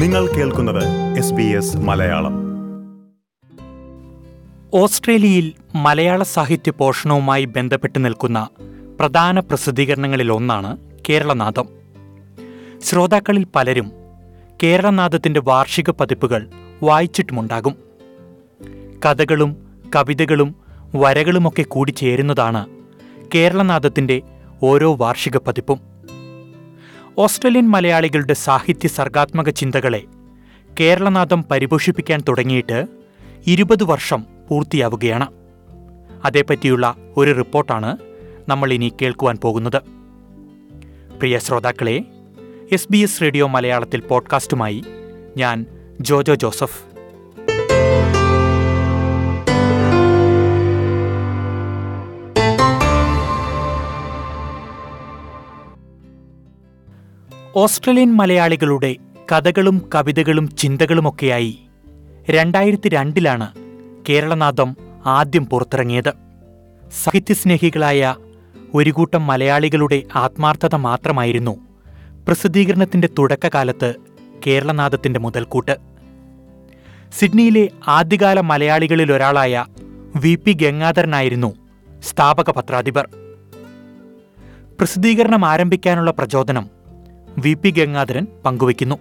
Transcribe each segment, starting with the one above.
നിങ്ങൾ കേൾക്കുന്നത് S S Malayalam. ഓസ്ട്രേലിയയിൽ മലയാള സാഹിത്യ പോഷണവുമായി ബന്ധപ്പെട്ട് നിൽക്കുന്ന പ്രധാന പ്രസിദ്ധീകരണങ്ങളിൽ ഒന്നാണ് കേരളനാഥം ശ്രോതാക്കളിൽ പലരും കേരളനാദത്തിന്റെ വാർഷിക പതിപ്പുകൾ വായിച്ചിട്ടുമുണ്ടാകും. കഥകളും കവിതകളും വരകളുമൊക്കെ കൂടിച്ചേരുന്നതാണ് കേരളനാദത്തിന്റെ ഓരോ വാർഷിക പതിപ്പും. ഓസ്ട്രേലിയൻ മലയാളികളുടെ സാഹിത്യ സർഗാത്മക ചിന്തകളെ കേരളനാഥം പരിപോഷിപ്പിക്കാൻ തുടങ്ങിയിട്ട് ഇരുപത് വർഷം പൂർത്തിയാവുകയാണ്. അതേപ്പറ്റിയുള്ള ഒരു റിപ്പോർട്ടാണ് നമ്മൾ ഇനി കേൾക്കുവാൻ പോകുന്നത്. പ്രിയ ശ്രോതാക്കളെ എസ് ബി എസ് റേഡിയോ മലയാളത്തിൽ പോഡ്കാസ്റ്റുമായി ഞാൻ ജോജോ ജോസഫ്. ഓസ്ട്രേലിയൻ മലയാളികളുടെ കഥകളും കവിതകളും ചിന്തകളുമൊക്കെയായി രണ്ടായിരത്തി രണ്ടിലാണ് കേരളനാഥം ആദ്യം പുറത്തിറങ്ങിയത്. സാഹിത്യസ്നേഹികളായ ഒരു കൂട്ടം മലയാളികളുടെ ആത്മാർത്ഥത മാത്രമായിരുന്നു പ്രസിദ്ധീകരണത്തിന്റെ തുടക്കകാലത്ത് കേരളനാഥത്തിന്റെ മുതൽക്കൂട്ട്. സിഡ്നിയിലെ ആദ്യകാല മലയാളികളിൽ ഒരാളായ വി പി ഗംഗാധരനായിരുന്നു സ്ഥാപക പത്രാധിപർ പ്രസിദ്ധീകരണം ആരംഭിക്കാനുള്ള പ്രചോദനം വി പി ഗംഗാധരൻ പങ്കുവയ്ക്കുന്നു.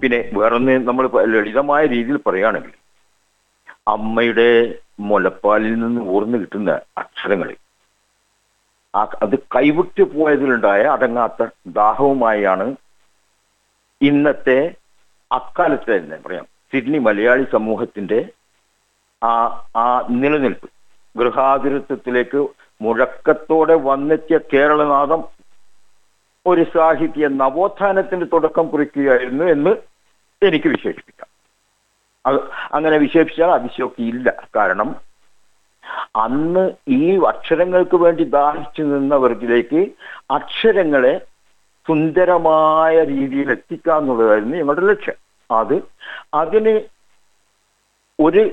പിന്നെ വേറൊന്ന് നമ്മൾ ലളിതമായ രീതിയിൽ പറയുകയാണെങ്കിൽ അമ്മയുടെ മുലപ്പാലിൽ നിന്ന് ഊർന്നു കിട്ടുന്ന അക്ഷരങ്ങൾ. അത് കൈവിട്ടു പോയതിലുണ്ടായ അടങ്ങാത്ത ദാഹവുമായാണ് ഇന്നത്തെ അക്കാലത്തെ തന്നെ പറയാം. സിഡ്നി മലയാളി സമൂഹത്തിന്റെ ആ ആ നിലനിൽപ്പ്. ഗൃഹാതിരത്വത്തിലേക്ക് മുഴക്കത്തോടെ വന്നെത്തിയ കേരളനാഥം ഒരു സാഹിത്യ നവോത്ഥാനത്തിന്റെ തുടക്കം കുറിക്കുകയായിരുന്നു എന്ന് എനിക്ക് വിശേഷിപ്പിക്കാം. അത് അങ്ങനെ വിശേഷിച്ചാൽ അതിശയോക്തിയില്ല കാരണം അന്ന് ഈ അക്ഷരങ്ങൾക്ക് വേണ്ടി ദാഹിച്ചു നിന്നവർക്കിലേക്ക് അക്ഷരങ്ങളെ സുന്ദരമായ രീതിയിൽ എത്തിക്കുക എന്നുള്ളതായിരുന്നു ഞങ്ങളുടെ ലക്ഷ്യം. അത് അതിന് ഒരു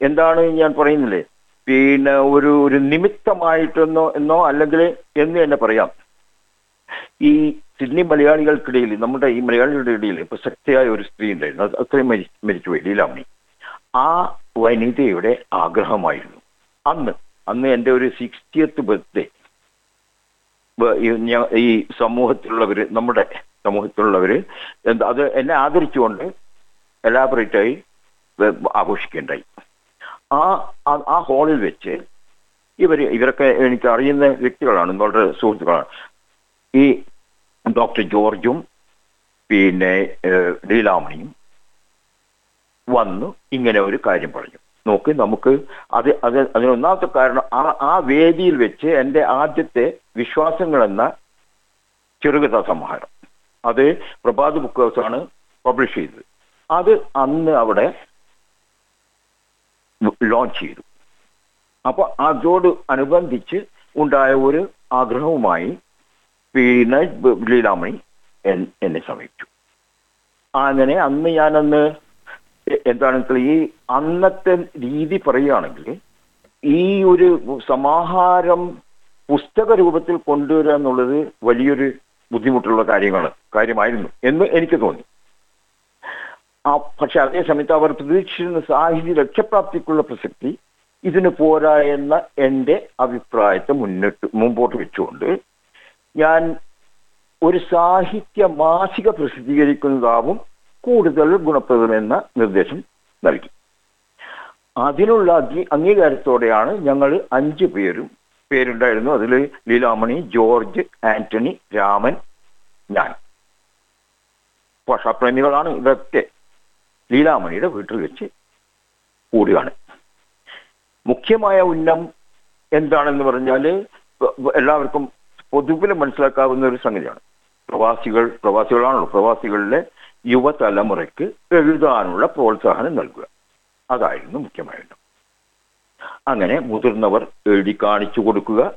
എന്താണ് ഞാൻ പറയുന്നില്ലേ? പിന്നെ ഒരു ഒരു നിമിത്തമായിട്ടെന്നോ എന്നോ അല്ലെങ്കിൽ എന്ന് തന്നെ പറയാം. ഈ സിഡ്നി മലയാളികൾക്കിടയിൽ നമ്മുടെ ഈ മലയാളികളുടെ ഇടയിൽ ഇപ്പൊ ശക്തിയായ ഒരു സ്ത്രീ ഉണ്ടായിരുന്നു. അത് അത്രയും മരി മരിച്ചുപോയി ലീലാമണി ആ വനിതയുടെ ആഗ്രഹമായിരുന്നു. അന്ന് അന്ന് എന്റെ ഒരു സിക്സ്റ്റിയത്ത് ബർത്ത്ഡേ ഈ സമൂഹത്തിലുള്ളവര് നമ്മുടെ സമൂഹത്തിലുള്ളവര് അത് എന്നെ ആദരിച്ചുകൊണ്ട് എലാബറേറ്റായി ആഘോഷിക്കുകയുണ്ടായി ആ ആ ഹാളിൽ വെച്ച് ഇവർ ഇവരൊക്കെ എനിക്ക് അറിയുന്ന വ്യക്തികളാണ് വളരെ സുഹൃത്തുക്കളാണ്. ഈ ഡോക്ടർ ജോർജും പിന്നെ ലീലാമണിയും വന്നു ഇങ്ങനെ ഒരു കാര്യം പറഞ്ഞു. നോക്ക് നമുക്ക് അത് അത് അതിനൊന്നാമത്തെ കാരണം ആ ആ വേദിയിൽ വെച്ച് എന്റെ ആദ്യത്തെ വിശ്വാസങ്ങൾ എന്ന ചെറുകഥാ സമാഹാരം. അത് പ്രഭാത് ബുക്ക് ഹൗസ് ആണ് പബ്ലിഷ് ചെയ്തത്. അത് അന്ന് അവിടെ ലോഞ്ച് ചെയ്തു. അപ്പൊ അതോട് അനുബന്ധിച്ച് ഉണ്ടായ ഒരു ആഗ്രഹവുമായി പിന്നെ ലീലാമണി എന്നെ സമീപിച്ചു. അങ്ങനെ അന്ന് ഞാനന്ന് എന്താണെന്ന് ഈ അന്നത്തെ രീതി പറയുകയാണെങ്കിൽ ഈ ഒരു സമാഹാരം പുസ്തക രൂപത്തിൽ കൊണ്ടുവരിക എന്നുള്ളത് വലിയൊരു ബുദ്ധിമുട്ടുള്ള കാര്യങ്ങൾ കാര്യമായിരുന്നു എന്ന് എനിക്ക് തോന്നി. ആ പക്ഷെ അതേ സമയത്ത് അവർ പ്രതീക്ഷിച്ചിരുന്ന സാഹിത്യ ലക്ഷ്യപ്രാപ്തിക്കുള്ള പ്രസക്തി ഇതിന് പോരാ എന്ന എന്റെ അഭിപ്രായത്തെ മുന്നിട്ട് മുമ്പോട്ട് വെച്ചുകൊണ്ട് ഞാൻ ഒരു സാഹിത്യ മാസിക പ്രസിദ്ധീകരിക്കുന്നതാവും കൂടുതൽ ഗുണപ്രദമെന്ന നിർദ്ദേശം നൽകി. അതിനുള്ള അംഗീകാരത്തോടെയാണ് ഞങ്ങൾ അഞ്ച് പേരും പേരുണ്ടായിരുന്നു. അതിൽ ലീലാമണി ജോർജ് ആന്റണി രാമൻ ഞാൻ. ഭാഷാപ്രേമികളാണ് ഇതൊക്കെ. ലീലാമണിയുടെ വീട്ടിൽ വെച്ച് കൂടുകയാണ് മുഖ്യമായ ഉന്നം എന്താണെന്ന് പറഞ്ഞാൽ എല്ലാവർക്കും പൊതുവിൽ മനസ്സിലാക്കാവുന്ന ഒരു സംഗതിയാണ്. പ്രവാസികൾ പ്രവാസികളാണല്ലോ പ്രവാസികളിലെ യുവതലമുറയ്ക്ക് എഴുതാനുള്ള പ്രോത്സാഹനം നൽകുക. അതായിരുന്നു മുഖ്യമായിട്ട്. അങ്ങനെ മുതിർന്നവർ എഴുതി കാണിച്ചു കൊടുക്കുക.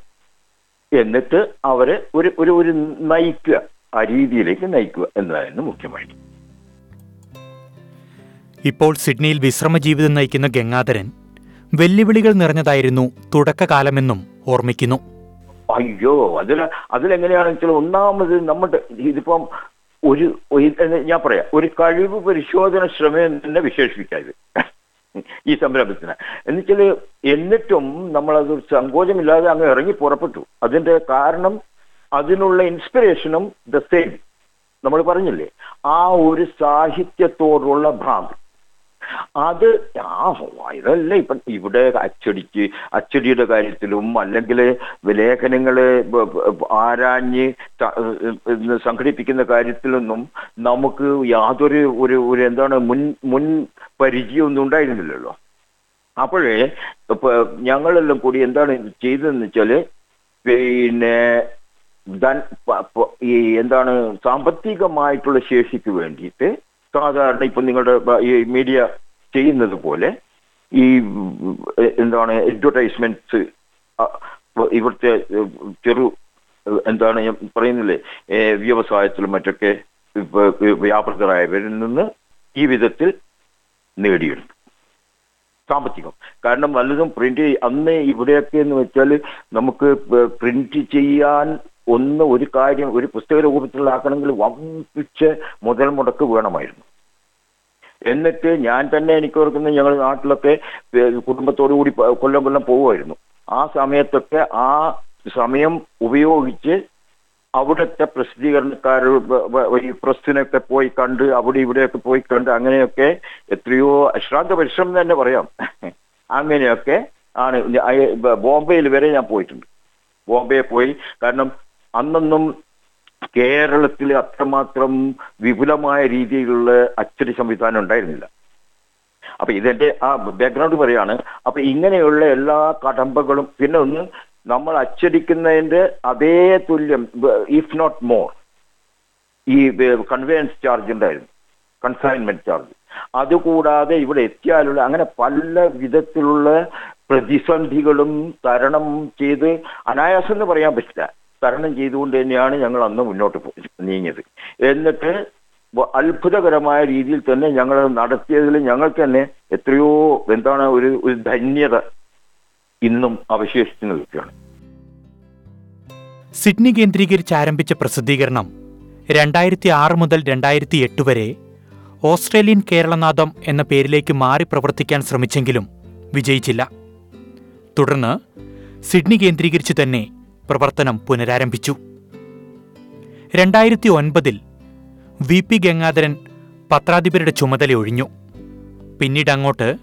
എന്നിട്ട് അവരെ ഒരു ഒരു ഒരു നയിക്കുക ആ രീതിയിലേക്ക് നയിക്കുക എന്നതായിരുന്നു മുഖ്യമായിട്ട്. ഇപ്പോൾ സിഡ്നിയിൽ വിശ്രമ ജീവിതം നയിക്കുന്ന ഗംഗാധരൻ വെല്ലുവിളികൾ നിറഞ്ഞതായിരുന്നു തുടക്കകാലമെന്നും ഓർമ്മിക്കുന്നു. അയ്യോ അതിൽ അതിലെങ്ങനെയാണെന്ന് വെച്ചാൽ ഒന്നാമത് നമ്മുടെ ഇതിപ്പം ഒരു ഞാൻ പറയാം ഒരു കഴിവ് പരിശോധന ശ്രമം തന്നെ വിശേഷിപ്പിക്കാം ഇത്. ഈ സംരംഭത്തിന്. എന്നുവെച്ചാൽ എന്നിട്ടും നമ്മളത് സങ്കോചമില്ലാതെ അങ്ങ് ഇറങ്ങി പുറപ്പെട്ടു. അതിന്റെ കാരണം അതിനുള്ള ഇൻസ്പിറേഷനും ദ സെയിം നമ്മൾ പറഞ്ഞില്ലേ ആ ഒരു സാഹിത്യത്തോടുള്ള ഭ്രാന്ത്. അത് ആ ഇതല്ല ഇപ്പം ഇവിടെ അച്ചടിക്ക് അച്ചടിയുടെ കാര്യത്തിലും അല്ലെങ്കിൽ ലേഖനങ്ങളെ ആരാഞ്ഞ് സംഘടിപ്പിക്കുന്ന കാര്യത്തിലൊന്നും നമുക്ക് യാതൊരു ഒരു ഒരു എന്താണ് മുൻ മുൻ പരിചയമൊന്നും ഉണ്ടായിരുന്നില്ലല്ലോ. അപ്പോഴേ ഇപ്പൊ ഞങ്ങളെല്ലാം കൂടി എന്താണ് ചെയ്തതെന്ന് വെച്ചാൽ പിന്നെ ഈ എന്താണ് സാമ്പത്തികമായിട്ടുള്ള ശേഷിക്ക് വേണ്ടിയിട്ട് സാധാരണ ഇപ്പൊ നിങ്ങളുടെ ഈ മീഡിയ ചെയ്യുന്നത് പോലെ ഈ എന്താണ് അഡ്വർടൈസ്മെന്റ്സ് ഇവിടുത്തെ ചെറു എന്താണ് ഞാൻ പറയുന്നില്ലേ വ്യവസായത്തിലും മറ്റൊക്കെ വ്യാപൃതരായവരിൽ നിന്ന് ഈ വിധത്തിൽ നേടിയെടുക്കും സാമ്പത്തികം. കാരണം വല്ലതും പ്രിന്റ് അന്ന് ഇവിടെയൊക്കെ എന്ന് വെച്ചാൽ നമുക്ക് പ്രിന്റ് ചെയ്യാൻ ഒന്ന് ഒരു കാര്യം ഒരു പുസ്തക രൂപത്തിലാക്കണമെങ്കിൽ വമ്പിച്ച് മുതൽ മുടക്ക് വേണമായിരുന്നു. എന്നിട്ട് ഞാൻ തന്നെ എനിക്ക് ഓർക്കുന്ന ഞങ്ങൾ നാട്ടിലൊക്കെ കുടുംബത്തോടു കൂടി കൊല്ലം കൊല്ലം പോവുമായിരുന്നു. ആ സമയത്തൊക്കെ ആ സമയം ഉപയോഗിച്ച് അവിടുത്തെ പ്രസിദ്ധീകരണക്കാർ ഈ പ്രസ്സിനൊക്കെ പോയി കണ്ട് അവിടെ ഇവിടെയൊക്കെ പോയി കണ്ട് അങ്ങനെയൊക്കെ എത്രയോ അശ്രാന്ത പരിശ്രമം തന്നെ പറയാം. അങ്ങനെയൊക്കെ ആണ്. ബോംബെയിൽ വരെ ഞാൻ പോയിട്ടുണ്ട്. ബോംബെ പോയി. കാരണം അന്നൊന്നും കേരളത്തിൽ അത്രമാത്രം വിപുലമായ രീതിയിലുള്ള അച്ചടി സംവിധാനം ഉണ്ടായിരുന്നില്ല. അപ്പൊ ഇതിന്റെ ആ ബാക്ക്ഗ്രൗണ്ട് പറയാണ്. അപ്പൊ ഇങ്ങനെയുള്ള എല്ലാ കടമ്പകളും പിന്നെ ഒന്ന് നമ്മൾ അച്ചടിക്കുന്നതിന്റെ അതേ തുല്യം ഇഫ് നോട്ട് മോർ ഈ കൺവെയൻസ് ചാർജ് ഉണ്ടായിരുന്നു. കൺസൈൻമെന്റ് ചാർജ് അതുകൂടാതെ ഇവിടെ എത്തിയാലുള്ള അങ്ങനെ പല വിധത്തിലുള്ള പ്രതിസന്ധികളും തരണം ചെയ്ത് അനായാസം എന്ന് പറയാൻ പറ്റില്ല. തരണം ചെയ്തുകൊണ്ട് തന്നെയാണ് ഞങ്ങൾ അന്ന് മുന്നോട്ട് നീങ്ങിയത്. എന്നിട്ട് അത്ഭുതകരമായ രീതിയിൽ തന്നെ ഞങ്ങൾ നടത്തിയതിൽ ഞങ്ങൾക്ക് തന്നെ എത്രയോ എന്താണ് ഒരു ഒരു ധന്യത ഇന്നും അവശേഷിച്ചു നിൽക്കുകയാണ്. സിഡ്നി കേന്ദ്രീകരിച്ച് ആരംഭിച്ച പ്രസിദ്ധീകരണം രണ്ടായിരത്തി ആറ് മുതൽ രണ്ടായിരത്തി എട്ട് വരെ ഓസ്ട്രേലിയൻ കേരളനാഥം എന്ന പേരിലേക്ക് മാറി പ്രവർത്തിക്കാൻ ശ്രമിച്ചെങ്കിലും വിജയിച്ചില്ല. തുടർന്ന് സിഡ്നി കേന്ദ്രീകരിച്ച് തന്നെ പ്രവർത്തനം പുനരാരംഭിച്ചു. രണ്ടായിരത്തി ഒൻപതിൽ വി പി ഗംഗാധരൻ പത്രാധിപരുടെ ചുമതല ഒഴിഞ്ഞു. പിന്നീട് അങ്ങോട്ട്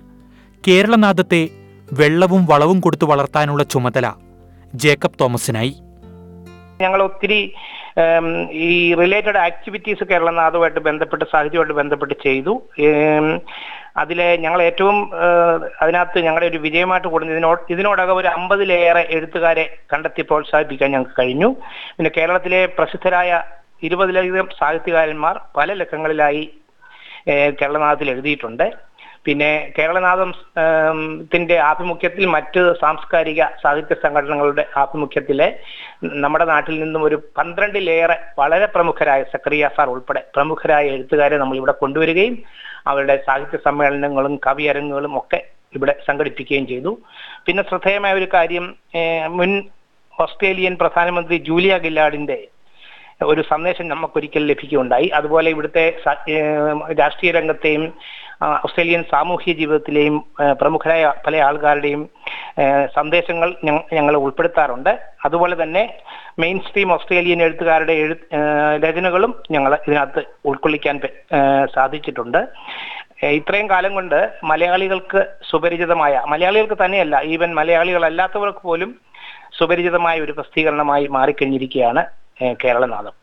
കേരളനാഥത്തെ വെള്ളവും വളവും കൊടുത്തു വളർത്താനുള്ള ചുമതല ജേക്കബ് തോമസിനായി. ഞങ്ങൾ ഒത്തിരി ഈ റിലേറ്റഡ് ആക്ടിവിറ്റീസ് കേരളനാഥുമായിട്ട് ബന്ധപ്പെട്ട് സാഹിത്യമായിട്ട് ബന്ധപ്പെട്ട് ചെയ്തു. അതിലെ ഞങ്ങൾ ഏറ്റവും അതിനകത്ത് ഞങ്ങളുടെ ഒരു വിജയമായിട്ട് കൂടുന്നത് ഇതിനോ ഇതിനോടകം ഒരു അമ്പതിലേറെ എഴുത്തുകാരെ കണ്ടെത്തി പ്രോത്സാഹിപ്പിക്കാൻ ഞങ്ങൾക്ക് കഴിഞ്ഞു. പിന്നെ കേരളത്തിലെ പ്രസിദ്ധരായ ഇരുപതിലധികം സാഹിത്യകാരന്മാർ പല ലക്കങ്ങളിലായി കേരളനാഥത്തിൽ എഴുതിയിട്ടുണ്ട്. പിന്നെ കേരളനാഥം ത്തിന്റെ ആഭിമുഖ്യത്തിൽ മറ്റ് സാംസ്കാരിക സാഹിത്യ സംഘടനകളുടെ ആഭിമുഖ്യത്തിലെ നമ്മുടെ നാട്ടിൽ നിന്നും ഒരു പന്ത്രണ്ടിലേറെ വളരെ പ്രമുഖരായ സക്രിയ സാർ ഉൾപ്പെടെ പ്രമുഖരായ എഴുത്തുകാരെ നമ്മൾ ഇവിടെ കൊണ്ടുവരികയും അവരുടെ സാഹിത്യ സമ്മേളനങ്ങളും കവിയരങ്ങുകളും ഒക്കെ ഇവിടെ സംഘടിപ്പിക്കുകയും ചെയ്തു. പിന്നെ ശ്രദ്ധേയമായ ഒരു കാര്യം മുൻ ഓസ്ട്രേലിയൻ പ്രധാനമന്ത്രി ജൂലിയ ഗില്ലാഡിന്റെ ഒരു സന്ദേശം നമുക്കൊരിക്കൽ ലഭിക്കുകയുണ്ടായി. അതുപോലെ ഇവിടുത്തെ രാഷ്ട്രീയ രംഗത്തെയും ഓസ്ട്രേലിയൻ സാമൂഹ്യ ജീവിതത്തിലെയും പ്രമുഖരായ പല ആൾക്കാരുടെയും സന്ദേശങ്ങൾ ഞങ്ങൾ ഉൾപ്പെടുത്താറുണ്ട്. അതുപോലെ തന്നെ മെയിൻ സ്ട്രീം ഓസ്ട്രേലിയൻ എഴുത്തുകാരുടെ എഴു രചനകളും ഞങ്ങൾ ഇതിനകത്ത് ഉൾക്കൊള്ളിക്കാൻ സാധിച്ചിട്ടുണ്ട്. ഇത്രയും കാലം കൊണ്ട് മലയാളികൾക്ക് സുപരിചിതമായ മലയാളികൾക്ക് തന്നെയല്ല ഈവൻ മലയാളികളല്ലാത്തവർക്ക് പോലും സുപരിചിതമായ ഒരു പ്രസിദ്ധീകരണമായി മാറിക്കഴിഞ്ഞിരിക്കുകയാണ് കേരളനാഥം.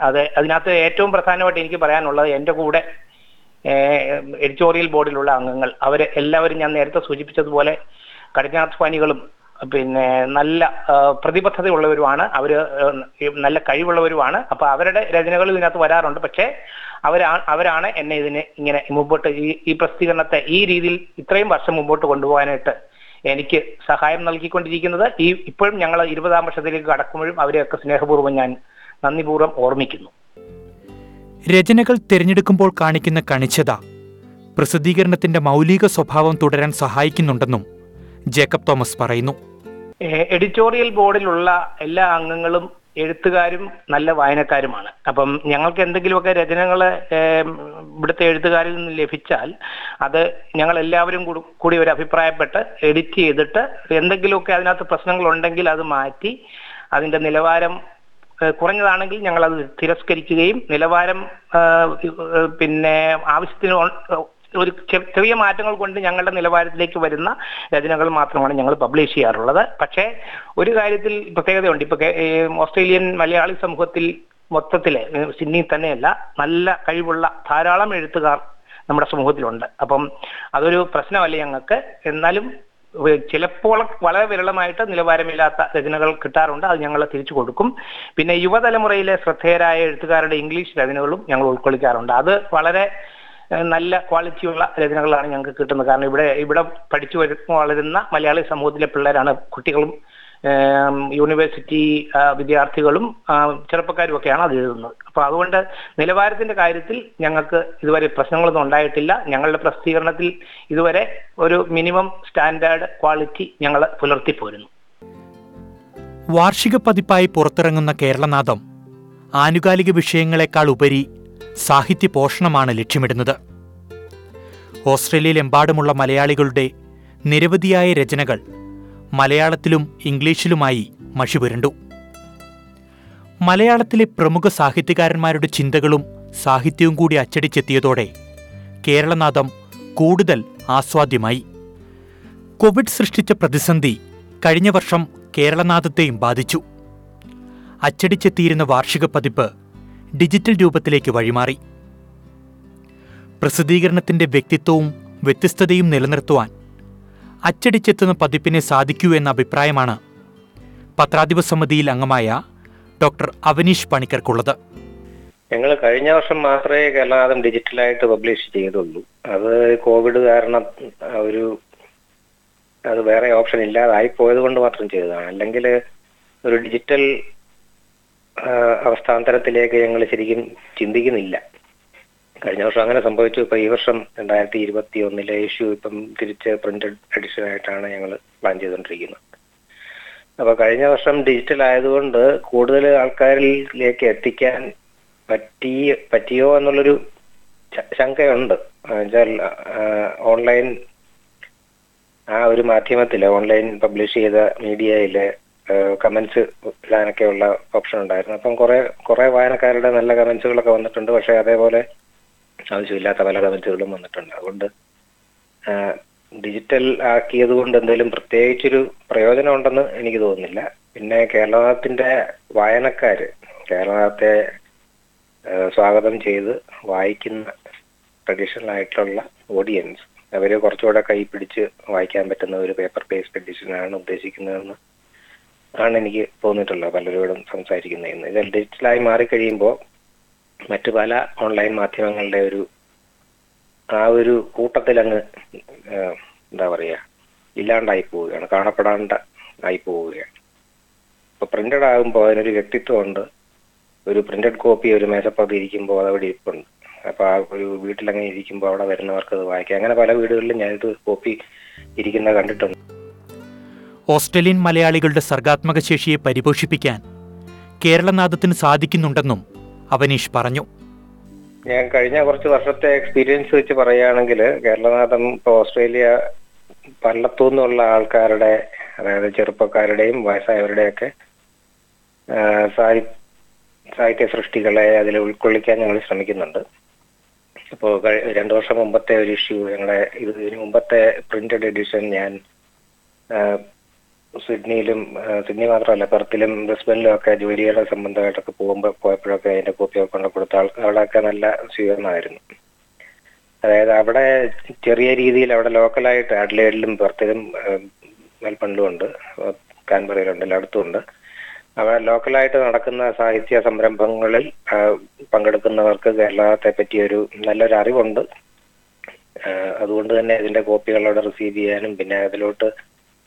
അത് അതിനകത്ത് ഏറ്റവും പ്രധാനമായിട്ട് എനിക്ക് പറയാനുള്ളത് എന്റെ കൂടെ എഡിറ്റോറിയൽ ബോർഡിലുള്ള അംഗങ്ങൾ അവരെ എല്ലാവരും ഞാൻ നേരത്തെ സൂചിപ്പിച്ചതുപോലെ കഠിനാധ്വാനികളും പിന്നെ നല്ല പ്രതിബദ്ധതയുള്ളവരുമാണ്. ഏഹ്, നല്ല കഴിവുള്ളവരുമാണ്. അപ്പൊ അവരുടെ രചനകൾ ഇതിനകത്ത് വരാറുണ്ട്. പക്ഷേ അവരാ അവരാണ് എന്നെ ഇതിനെ ഇങ്ങനെ മുമ്പോട്ട് ഈ ഈ പ്രസിദ്ധീകരണത്തെ ഈ രീതിയിൽ ഇത്രയും വർഷം മുമ്പോട്ട് കൊണ്ടുപോകാനായിട്ട് എനിക്ക് സഹായം നൽകിക്കൊണ്ടിരിക്കുന്നത്. ഈ ഇപ്പോഴും ഞങ്ങൾ ഇരുപതാം വർഷത്തിലേക്ക് കടക്കുമ്പോഴും അവരെയൊക്കെ സ്നേഹപൂർവം ഞാൻ നന്ദിപൂർവം ഓർമ്മിക്കുന്നു. രചനകൾ തിരഞ്ഞെടുക്കുമ്പോൾ കാണിക്കുന്ന കണിച്ചത പ്രസിദ്ധീകരണത്തിന്റെ മൗലിക സ്വഭാവം തുടരാൻ സഹായിക്കുന്നുണ്ടെന്നും ജേക്കബ് തോമസ് പറയുന്നു. എഡിറ്റോറിയൽ ബോർഡിലുള്ള എല്ലാ അംഗങ്ങളും എഴുത്തുകാരും നല്ല വായനക്കാരുമാണ്. അപ്പം ഞങ്ങൾക്ക് എന്തെങ്കിലുമൊക്കെ രചനകൾ ഇവിടുത്തെ എഴുത്തുകാരിൽ നിന്ന് ലഭിച്ചാൽ അത് ഞങ്ങൾ എല്ലാവരും കൂടി ഒരു അഭിപ്രായപ്പെട്ട് എഡിറ്റ് ചെയ്തിട്ട് എന്തെങ്കിലുമൊക്കെ അതിനകത്ത് പ്രശ്നങ്ങൾ ഉണ്ടെങ്കിൽ അത് മാറ്റി അതിന്റെ നിലവാരം കുറഞ്ഞതാണെങ്കിൽ ഞങ്ങൾ അത് തിരസ്കരിക്കുകയും നിലവാരം പിന്നെ ആവശ്യത്തിന് ഒരു ചെറിയ മാറ്റങ്ങൾ കൊണ്ട് ഞങ്ങളുടെ നിലവാരത്തിലേക്ക് വരുന്ന രചനകൾ മാത്രമാണ് ഞങ്ങൾ പബ്ലിഷ് ചെയ്യാറുള്ളത്. പക്ഷേ ഒരു കാര്യത്തിൽ പ്രത്യേകതയുണ്ട്. ഇപ്പൊ ഓസ്ട്രേലിയൻ മലയാളി സമൂഹത്തിൽ മൊത്തത്തിലെ സിന്നി തന്നെയല്ല നല്ല കഴിവുള്ള ധാരാളം എഴുത്തുകാർ നമ്മുടെ സമൂഹത്തിലുണ്ട്. അപ്പം അതൊരു പ്രശ്നമല്ല ഞങ്ങൾക്ക്. എന്നാലും ചിലപ്പോൾ വളരെ വിരളമായിട്ട് നിലവാരമില്ലാത്ത രചനകൾ കിട്ടാറുണ്ട്. അത് ഞങ്ങൾ തിരിച്ചു കൊടുക്കും. പിന്നെ യുവതലമുറയിലെ ശ്രദ്ധേയരായ എഴുത്തുകാരുടെ ഇംഗ്ലീഷ് രചനകളും ഞങ്ങൾ ഉൾക്കൊള്ളിക്കാറുണ്ട്. അത് വളരെ നല്ല ക്വാളിറ്റിയുള്ള രചനകളാണ് ഞങ്ങൾക്ക് കിട്ടുന്നത്. കാരണം ഇവിടെ ഇവിടെ പഠിച്ചു വളരുന്ന മലയാളി സമൂഹത്തിലെ പിള്ളേരാണ് കുട്ടികളും യൂണിവേഴ്സിറ്റി വിദ്യാർത്ഥികളും ചെറുപ്പക്കാരും ഒക്കെയാണ് അത് എഴുതുന്നത്. അപ്പൊ അതുകൊണ്ട് നിലവാരത്തിന്റെ കാര്യത്തിൽ ഞങ്ങൾക്ക് ഇതുവരെ പ്രശ്നങ്ങളൊന്നും ഉണ്ടായിട്ടില്ല. ഞങ്ങളുടെ പ്രസിദ്ധീകരണത്തിൽ ഇതുവരെ ഒരു മിനിമം സ്റ്റാൻഡേർഡ് ക്വാളിറ്റി ഞങ്ങൾ പുലർത്തി പോരുന്നു വാർഷിക പതിപ്പായി പുറത്തിറങ്ങുന്ന കേരളനാഥം ആനുകാലിക വിഷയങ്ങളെക്കാൾ ഉപരി സാഹിത്യ പോഷണമാണ് ലക്ഷ്യമിടുന്നത്. ഓസ്ട്രേലിയയിലെമ്പാടുമുള്ള മലയാളികളുടെ നിരവധിയായ രചനകൾ മലയാളത്തിലും ഇംഗ്ലീഷിലുമായി മഷിപുരണ്ടു. മലയാളത്തിലെ പ്രമുഖ സാഹിത്യകാരന്മാരുടെ ചിന്തകളും സാഹിത്യവും കൂടി അച്ചടിച്ചെത്തിയതോടെ കേരളനാഥം കൂടുതൽ ആസ്വാദ്യമായി. കോവിഡ് സൃഷ്ടിച്ച പ്രതിസന്ധി കഴിഞ്ഞ വർഷം കേരളനാഥത്തെയും ബാധിച്ചു. അച്ചടിച്ചെത്തിയിരുന്ന വാർഷിക പതിപ്പ് ഡിജിറ്റൽ രൂപത്തിലേക്ക് വഴിമാറി. പ്രസിദ്ധീകരണത്തിന്റെ വ്യക്തിത്വവും വ്യത്യസ്തതയും നിലനിർത്തുവാൻ അച്ചടിച്ചെത്തുന്ന പതിപ്പിനെ സാധിക്കൂ എന്ന അഭിപ്രായമാണ് പത്രാധിപ സമിതിയിൽ അംഗമായ ഡോക്ടർ അവനീഷ് പണിക്കർക്കുള്ളത്. ഞങ്ങൾ കഴിഞ്ഞ വർഷം മാത്രമേ കേരളനാഥം ഡിജിറ്റലായിട്ട് പബ്ലിഷ് ചെയ്തുള്ളൂ. അത് കോവിഡ് കാരണം ഒരു അത് വേറെ ഓപ്ഷൻ ഇല്ലാതായി പോയത് കൊണ്ട് മാത്രം ചെയ്തതാണ്. അല്ലെങ്കിൽ ഒരു ഡിജിറ്റൽ അവസ്ഥാന്തരത്തിലേക്ക് ഞങ്ങൾ ശരിക്കും ചിന്തിക്കുന്നില്ല. കഴിഞ്ഞ വർഷം അങ്ങനെ സംഭവിച്ചു. ഇപ്പൊ ഈ വർഷം രണ്ടായിരത്തി ഇരുപത്തി ഒന്നിലെ ഇഷ്യൂ ഇപ്പം തിരിച്ച് പ്രിന്റഡ് എഡിഷൻ ആയിട്ടാണ് ഞങ്ങൾ പ്ലാൻ ചെയ്തുകൊണ്ടിരിക്കുന്നത് അപ്പൊ കഴിഞ്ഞ വർഷം ഡിജിറ്റൽ ആയതുകൊണ്ട് കൂടുതൽ ആൾക്കാരിലേക്ക് എത്തിക്കാൻ പറ്റി പറ്റിയോ എന്നുള്ളൊരു ശങ്കയുണ്ട്. എന്നുവെച്ചാൽ ഓൺലൈൻ ആ ഒരു മാധ്യമത്തിൽ ഓൺലൈൻ പബ്ലിഷ് ചെയ്ത മീഡിയയിൽ കമന്റ്സ് ഇടാനൊക്കെയുള്ള ഓപ്ഷൻ ഉണ്ടായിരുന്നു. അപ്പം കുറെ കുറെ വായനക്കാരുടെ നല്ല കമൻസുകളൊക്കെ വന്നിട്ടുണ്ട്. പക്ഷെ അതേപോലെ ആവശ്യമില്ലാത്ത പല കമന്റ്സുകളും വന്നിട്ടുണ്ട്. അതുകൊണ്ട് ഡിജിറ്റൽ ആക്കിയത് കൊണ്ട് എന്തെങ്കിലും പ്രത്യേകിച്ചൊരു പ്രയോജനം ഉണ്ടെന്ന് എനിക്ക് തോന്നുന്നില്ല. പിന്നെ കേരളത്തിന്റെ വായനക്കാര് കേരളത്തെ സ്വാഗതം ചെയ്ത് വായിക്കുന്ന ട്രഡീഷണൽ ആയിട്ടുള്ള ഓഡിയൻസ് അവർ കുറച്ചുകൂടെ കൈ പിടിച്ച് വായിക്കാൻ പറ്റുന്ന ഒരു പേപ്പർ ബേസ്ഡ് എഡിഷനാണ് ഉദ്ദേശിക്കുന്നതെന്ന് ആണ് എനിക്ക് തോന്നിയിട്ടുള്ളത് പലരോടും സംസാരിക്കുന്നതെന്ന് ഇത് ഡിജിറ്റലായി മാറിക്കഴിയുമ്പോൾ മറ്റു പല ഓൺലൈൻ മാധ്യമങ്ങളുടെ ഒരു ആ ഒരു കൂട്ടത്തിൽ അങ്ങ് എന്താ പറയുക ഇല്ലാണ്ടായി പോവുകയാണ് കാണപ്പെടാണ്ട ആയി പോവുകയാണ്. ഇപ്പൊ പ്രിന്റഡ് ആകുമ്പോൾ അതിനൊരു വ്യക്തിത്വമുണ്ട് ഒരു പ്രിന്റഡ് കോപ്പി ഒരു മേശപ്പുറത്ത് ഇരിക്കുമ്പോൾ അതവിടെ ഇരിപ്പുണ്ട്. അപ്പോൾ ആ ഒരു വീട്ടിലങ്ങനെ ഇരിക്കുമ്പോൾ അവിടെ വരുന്നവർക്ക് അത് വായിക്കാം. അങ്ങനെ പല വീടുകളിലും ഞാനിത് കോപ്പി ഇരിക്കുന്ന കണ്ടിട്ടുണ്ട്. ഓസ്ട്രേലിയൻ മലയാളികളുടെ സർഗാത്മക ശേഷിയെ പരിപോഷിപ്പിക്കാൻ കേരളനാഥത്തിന് സാധിക്കുന്നുണ്ടെന്നും അവനീഷ് പറഞ്ഞു. ഞാൻ കഴിഞ്ഞ കുറച്ച് വർഷത്തെ എക്സ്പീരിയൻസ് വെച്ച് പറയുകയാണെങ്കിൽ കേരളനാഥം ഇപ്പൊ ഓസ്ട്രേലിയ പല്ലത്തു നിന്നുള്ള ആൾക്കാരുടെ അതായത് ചെറുപ്പക്കാരുടെയും വയസ്സായവരുടെയൊക്കെ സാഹി- സാഹിത്യ സൃഷ്ടികളെ അതിൽ ഉൾക്കൊള്ളിക്കാൻ ഞങ്ങൾ ശ്രമിക്കുന്നുണ്ട്. അപ്പോൾ രണ്ടു വർഷം മുമ്പത്തെ ഒരു ഇഷ്യൂ ഞങ്ങളുടെ ഇത് ഇതിന് മുമ്പത്തെ പ്രിന്റഡ് എഡിഷൻ ഞാൻ സിഡ്നിയിലും സിഡ്നി മാത്രമല്ല പെർത്തിലും ബ്രിസ്ബനിലും ഒക്കെ ജോലിയുടെ സംബന്ധമായിട്ടൊക്കെ പോകുമ്പോൾ പോയപ്പോഴൊക്കെ അതിന്റെ കോപ്പിയൊക്കെ കൊണ്ട് കൊടുത്ത ആൾ അവിടെയൊക്കെ നല്ല സ്വീകരണമായിരുന്നു. അതായത് അവിടെ ചെറിയ രീതിയിൽ അവിടെ ലോക്കലായിട്ട് അഡ്ലേഡിലും പെർത്തിലും മെൽബണിലും ഉണ്ട് കാൻബറയിലുണ്ട് എല്ലായിടത്തും ഉണ്ട് അവിടെ ലോക്കലായിട്ട് നടക്കുന്ന സാഹിത്യ സംരംഭങ്ങളിൽ പങ്കെടുക്കുന്നവർക്ക് കേരളത്തെ പറ്റി ഒരു നല്ലൊരു അറിവുണ്ട്. അതുകൊണ്ട് തന്നെ ഇതിന്റെ കോപ്പികൾ അവിടെ റിസീവ് ചെയ്യാനും പിന്നെ അതിലോട്ട്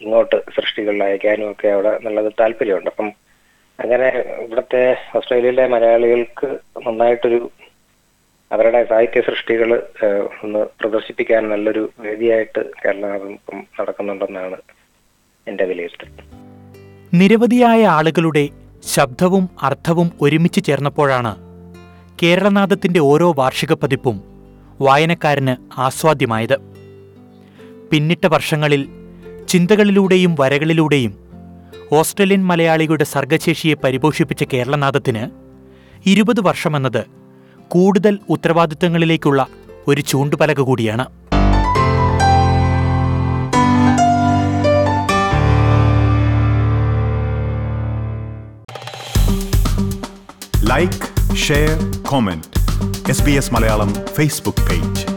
ഇങ്ങോട്ട് സൃഷ്ടികൾ അയക്കാനും ഒക്കെ അവിടെ നല്ലത് താല്പര്യമുണ്ട്. അപ്പം അങ്ങനെ ഇവിടുത്തെ ഓസ്ട്രേലിയയിലെ മലയാളികൾക്ക് നന്നായിട്ടൊരു അവരുടെ സാഹിത്യ സൃഷ്ടികൾ ഒന്ന് പ്രദർശിപ്പിക്കാൻ നല്ലൊരു വേദിയായിട്ട് കേരളം നടക്കുന്നുണ്ടെന്നാണ് എന്റെ വിലയിരുത്തൽ. നിരവധിയായ ആളുകളുടെ ശബ്ദവും അർത്ഥവും ഒരുമിച്ച് ചേർന്നപ്പോഴാണ് കേരളനാഥത്തിന്റെ ഓരോ വാർഷിക പതിപ്പും വായനക്കാരന് ആസ്വാദ്യമായത്. പിന്നിട്ട വർഷങ്ങളിൽ ചിന്തകളിലൂടെയും വരകളിലൂടെയും ഓസ്ട്രേലിയൻ മലയാളികളുടെ സർഗശേഷിയെ പരിപോഷിപ്പിച്ച കേരളനാഥത്തിന് ഇരുപത് വർഷമെന്നത് കൂടുതൽ ഉത്തരവാദിത്തങ്ങളിലേക്കുള്ള ഒരു ചൂണ്ടുപലക കൂടിയാണ്. Like share comment S B S Malayalam Facebook page